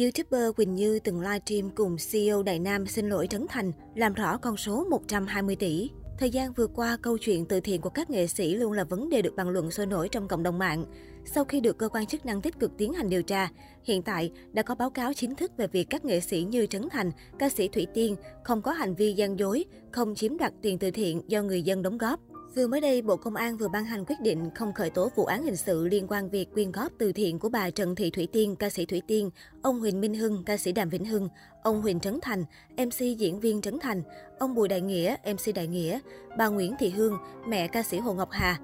YouTuber Quỳnh Như từng livestream cùng CEO Đại Nam xin lỗi Trấn Thành, làm rõ con số 120 tỷ. Thời gian vừa qua, câu chuyện từ thiện của các nghệ sĩ luôn là vấn đề được bàn luận sôi nổi trong cộng đồng mạng. Sau khi được cơ quan chức năng tích cực tiến hành điều tra, hiện tại đã có báo cáo chính thức về việc các nghệ sĩ như Trấn Thành, ca sĩ Thủy Tiên không có hành vi gian dối, không chiếm đoạt tiền từ thiện do người dân đóng góp. Vừa mới đây, Bộ Công an vừa ban hành quyết định không khởi tố vụ án hình sự liên quan việc quyên góp từ thiện của bà Trần Thị Thủy Tiên, ca sĩ Thủy Tiên, ông Huỳnh Minh Hưng, ca sĩ Đàm Vĩnh Hưng, ông Huỳnh Trấn Thành, MC diễn viên Trấn Thành, ông Bùi Đại Nghĩa, MC Đại Nghĩa, bà Nguyễn Thị Hương, mẹ ca sĩ Hồ Ngọc Hà.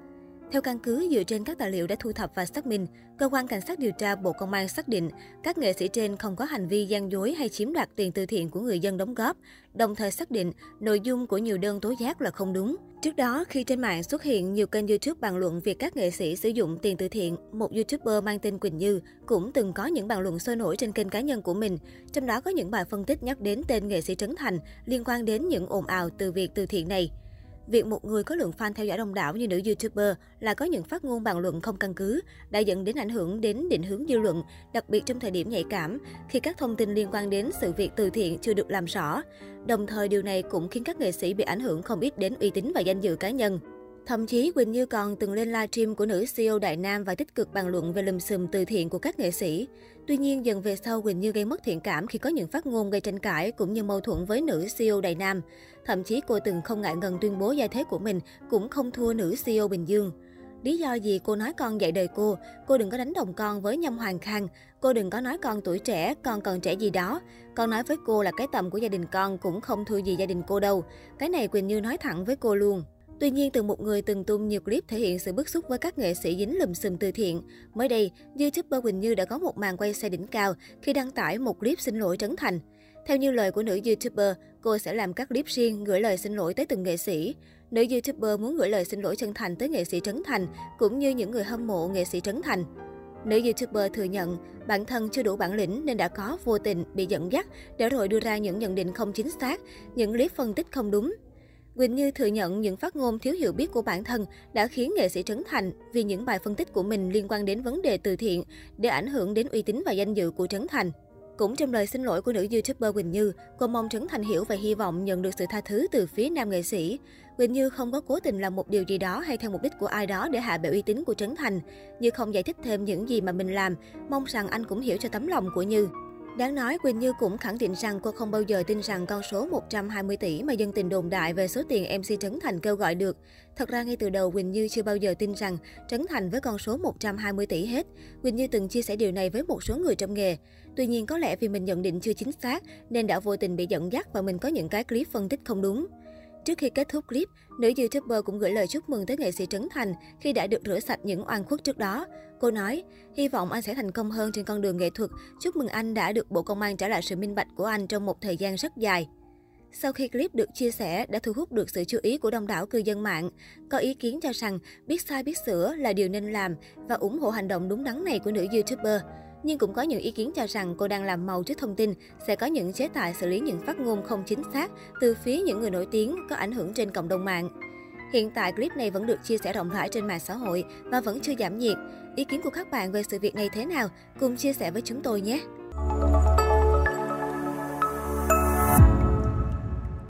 Theo căn cứ dựa trên các tài liệu đã thu thập và xác minh, cơ quan cảnh sát điều tra Bộ Công an xác định các nghệ sĩ trên không có hành vi gian dối hay chiếm đoạt tiền từ thiện của người dân đóng góp, đồng thời xác định nội dung của nhiều đơn tố giác là không đúng. Trước đó, khi trên mạng xuất hiện nhiều kênh YouTube bàn luận việc các nghệ sĩ sử dụng tiền từ thiện, một YouTuber mang tên Quỳnh Như cũng từng có những bàn luận sôi nổi trên kênh cá nhân của mình. Trong đó có những bài phân tích nhắc đến tên nghệ sĩ Trấn Thành liên quan đến những ồn ào từ việc từ thiện này. Việc một người có lượng fan theo dõi đông đảo như nữ YouTuber là có những phát ngôn bàn luận không căn cứ, đã dẫn đến ảnh hưởng đến định hướng dư luận, đặc biệt trong thời điểm nhạy cảm, khi các thông tin liên quan đến sự việc từ thiện chưa được làm rõ. Đồng thời điều này cũng khiến các nghệ sĩ bị ảnh hưởng không ít đến uy tín và danh dự cá nhân. Thậm chí Quỳnh Như còn từng lên livestream của nữ CEO Đại Nam và tích cực bàn luận về lùm xùm từ thiện của các nghệ sĩ. Tuy nhiên, dần về sau Quỳnh Như gây mất thiện cảm khi có những phát ngôn gây tranh cãi cũng như mâu thuẫn với nữ CEO Đại Nam. Thậm chí cô từng không ngại ngần tuyên bố gia thế của mình cũng không thua nữ CEO Bình Dương. Lý do gì cô nói con dạy đời cô, cô đừng có đánh đồng con với Nhâm Hoàng Khang, cô đừng có nói con tuổi trẻ, con còn trẻ gì đó. Con nói với cô là cái tầm của gia đình con cũng không thua gì gia đình cô đâu. Cái này Quỳnh Như nói thẳng với cô luôn. Tuy nhiên, từ một người từng tung nhiều clip thể hiện sự bức xúc với các nghệ sĩ dính lùm xùm từ thiện, mới đây, YouTuber Quỳnh Như đã có một màn quay xe đỉnh cao khi đăng tải một clip xin lỗi Trấn Thành. Theo như lời của nữ YouTuber, cô sẽ làm các clip riêng gửi lời xin lỗi tới từng nghệ sĩ. Nữ YouTuber muốn gửi lời xin lỗi chân thành tới nghệ sĩ Trấn Thành, cũng như những người hâm mộ nghệ sĩ Trấn Thành. Nữ YouTuber thừa nhận bản thân chưa đủ bản lĩnh nên đã có vô tình bị dẫn dắt để rồi đưa ra những nhận định không chính xác, những clip phân tích không đúng. Quỳnh Như thừa nhận những phát ngôn thiếu hiểu biết của bản thân đã khiến nghệ sĩ Trấn Thành vì những bài phân tích của mình liên quan đến vấn đề từ thiện để ảnh hưởng đến uy tín và danh dự của Trấn Thành. Cũng trong lời xin lỗi của nữ YouTuber Quỳnh Như, cô mong Trấn Thành hiểu và hy vọng nhận được sự tha thứ từ phía nam nghệ sĩ. Quỳnh Như không có cố tình làm một điều gì đó hay theo mục đích của ai đó để hạ bệ uy tín của Trấn Thành. Như không giải thích thêm những gì mà mình làm, mong rằng anh cũng hiểu cho tấm lòng của Như. Đáng nói, Quỳnh Như cũng khẳng định rằng cô không bao giờ tin rằng con số 120 tỷ mà dân tình đồn đại về số tiền MC Trấn Thành kêu gọi được. Thật ra ngay từ đầu Quỳnh Như chưa bao giờ tin rằng Trấn Thành với con số 120 tỷ hết. Quỳnh Như từng chia sẻ điều này với một số người trong nghề. Tuy nhiên có lẽ vì mình nhận định chưa chính xác nên đã vô tình bị dẫn dắt và mình có những cái clip phân tích không đúng. Trước khi kết thúc clip, nữ YouTuber cũng gửi lời chúc mừng tới nghệ sĩ Trấn Thành khi đã được rửa sạch những oan khuất trước đó. Cô nói, hy vọng anh sẽ thành công hơn trên con đường nghệ thuật. Chúc mừng anh đã được Bộ Công an trả lại sự minh bạch của anh trong một thời gian rất dài. Sau khi clip được chia sẻ đã thu hút được sự chú ý của đông đảo cư dân mạng, có ý kiến cho rằng biết sai biết sửa là điều nên làm và ủng hộ hành động đúng đắn này của nữ YouTuber. Nhưng cũng có những ý kiến cho rằng cô đang làm màu trước thông tin sẽ có những chế tài xử lý những phát ngôn không chính xác từ phía những người nổi tiếng có ảnh hưởng trên cộng đồng mạng. Hiện tại clip này vẫn được chia sẻ rộng rãi trên mạng xã hội và vẫn chưa giảm nhiệt. Ý kiến của các bạn về sự việc này thế nào? Cùng chia sẻ với chúng tôi nhé!